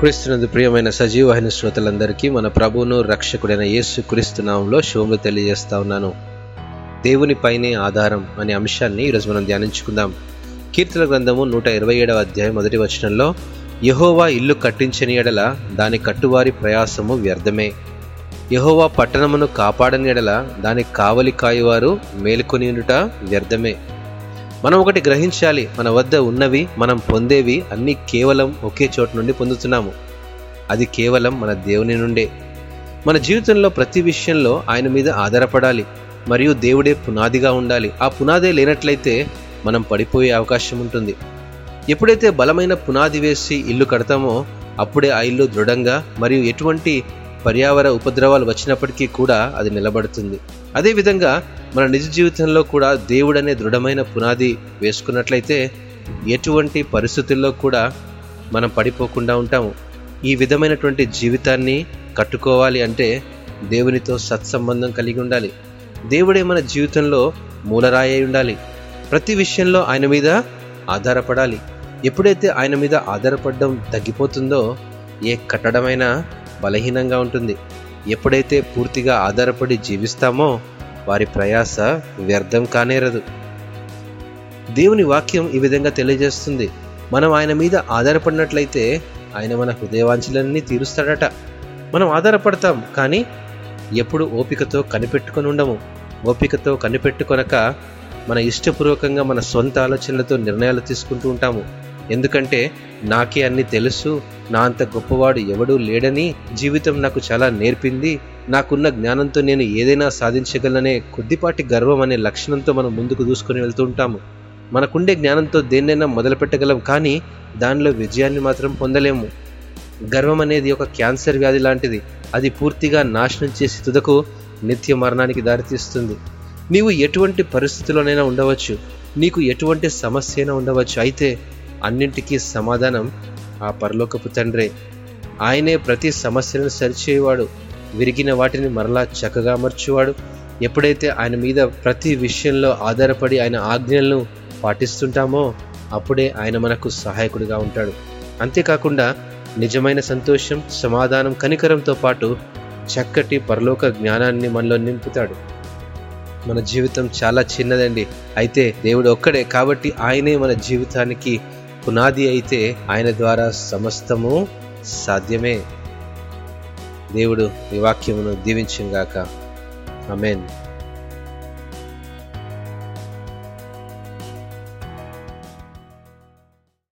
క్రీస్తునందు ప్రియమైన సజీవహైన శ్రోతలందరికీ మన ప్రభువును రక్షకుడైన యేసు క్రీస్తునామంలో శుభములు తెలియజేస్తా ఉన్నాను. దేవుని పైనే ఆధారం అనే అంశాన్ని ఈరోజు మనం ధ్యానించుకుందాం. కీర్తన గ్రంథము నూట ఇరవై ఏడవ అధ్యాయం మొదటి వచనంలో యహోవా ఇల్లు కట్టించని ఎడల దాని కట్టువారి ప్రయాసము వ్యర్థమే. యహోవా పట్టణమును కాపాడని ఎడల దాని కావలి కాయువారు మేలుకొనియుట వ్యర్థమే. మనం ఒకటి గ్రహించాలి మన వద్ద ఉన్నవి మనం పొందేవి అన్నీ కేవలం ఒకే చోటు నుండి పొందుతున్నాము. అది కేవలం మన దేవుని నుండే. మన జీవితంలో ప్రతి విషయంలో ఆయన మీద ఆధారపడాలి మరియు దేవుడే పునాదిగా ఉండాలి. ఆ పునాదే లేనట్లయితే మనం పడిపోయే అవకాశం ఉంటుంది. ఎప్పుడైతే బలమైన పునాది వేసి ఇల్లు కడతామో అప్పుడే ఆ ఇల్లు దృఢంగా మరియు ఎటువంటి పర్యావరణ ఉపద్రవాలు వచ్చినప్పటికీ కూడా అది నిలబడుతుంది. అదేవిధంగా మన నిజ జీవితంలో కూడా దేవుడనే దృఢమైన పునాది వేసుకున్నట్లయితే ఎటువంటి పరిస్థితుల్లో కూడా మనం పడిపోకుండా ఉంటాము. ఈ విధమైనటువంటి జీవితాన్ని కట్టుకోవాలి అంటే దేవునితో సత్సంబంధం కలిగి ఉండాలి. దేవుడే మన జీవితంలో మూలరాయి ఉండాలి. ప్రతి విషయంలో ఆయన మీద ఆధారపడాలి. ఎప్పుడైతే ఆయన మీద ఆధారపడడం తగ్గిపోతుందో ఏ కట్టడమైనా బలహీనంగా ఉంటుంది. ఎప్పుడైతే పూర్తిగా ఆధారపడి జీవిస్తామో వారి ప్రయాస వ్యర్థం కానేరదు. దేవుని వాక్యం ఈ విధంగా తెలియజేస్తుంది. మనం ఆయన మీద ఆధారపడినట్లయితే ఆయన మన హృదయవాంఛలన్నీ తీరుస్తాడట. మనం ఆధారపడతాం కానీ ఎప్పుడు ఓపికతో కనిపెట్టుకొని ఉండము. ఓపికతో కనిపెట్టుకొనక మన ఇష్టపూర్వకంగా మన సొంత ఆలోచనలతో నిర్ణయాలు తీసుకుంటూ ఉంటాము. ఎందుకంటే నాకే అన్ని తెలుసు నా అంత గొప్పవాడు ఎవడూ లేడని జీవితం నాకు చాలా నేర్పింది. నాకున్న జ్ఞానంతో నేను ఏదైనా సాధించగలననే కొద్దిపాటి గర్వం అనే లక్షణంతో మనం ముందుకు దూసుకొని వెళ్తూ ఉంటాము. మనకుండే జ్ఞానంతో దేన్నైనా మొదలుపెట్టగలం కానీ దానిలో విజయాన్ని మాత్రం పొందలేము. గర్వం అనేది ఒక క్యాన్సర్ వ్యాధి లాంటిది. అది పూర్తిగా నాశనం చేసి తుదకు నిత్య మరణానికి దారితీస్తుంది. నీవు ఎటువంటి పరిస్థితుల్లోనైనా ఉండవచ్చు. నీకు ఎటువంటి సమస్య అయినా ఉండవచ్చు. అయితే అన్నింటికీ సమాధానం ఆ పరలోకపు తండ్రే ఆయనే ప్రతి సమస్యలను సరిచేయవాడు. విరిగిన వాటిని మరలా చక్కగా అమర్చువాడు. ఎప్పుడైతే ఆయన మీద ప్రతి విషయంలో ఆధారపడి ఆయన ఆజ్ఞలను పాటిస్తుంటామో అప్పుడే ఆయన మనకు సహాయకుడిగా ఉంటాడు. అంతేకాకుండా నిజమైన సంతోషం సమాధానం కనికరంతో పాటు చక్కటి పరలోక జ్ఞానాన్ని మనలో నింపుతాడు. మన జీవితం చాలా చిన్నదండి. అయితే దేవుడు ఒక్కడే కాబట్టి ఆయనే మన జీవితానికి పునాది అయితే ఆయన ద్వారా సమస్తము సాధ్యమే. దేవుడు ఈ వాక్యమును దీవించుగాక అమెన్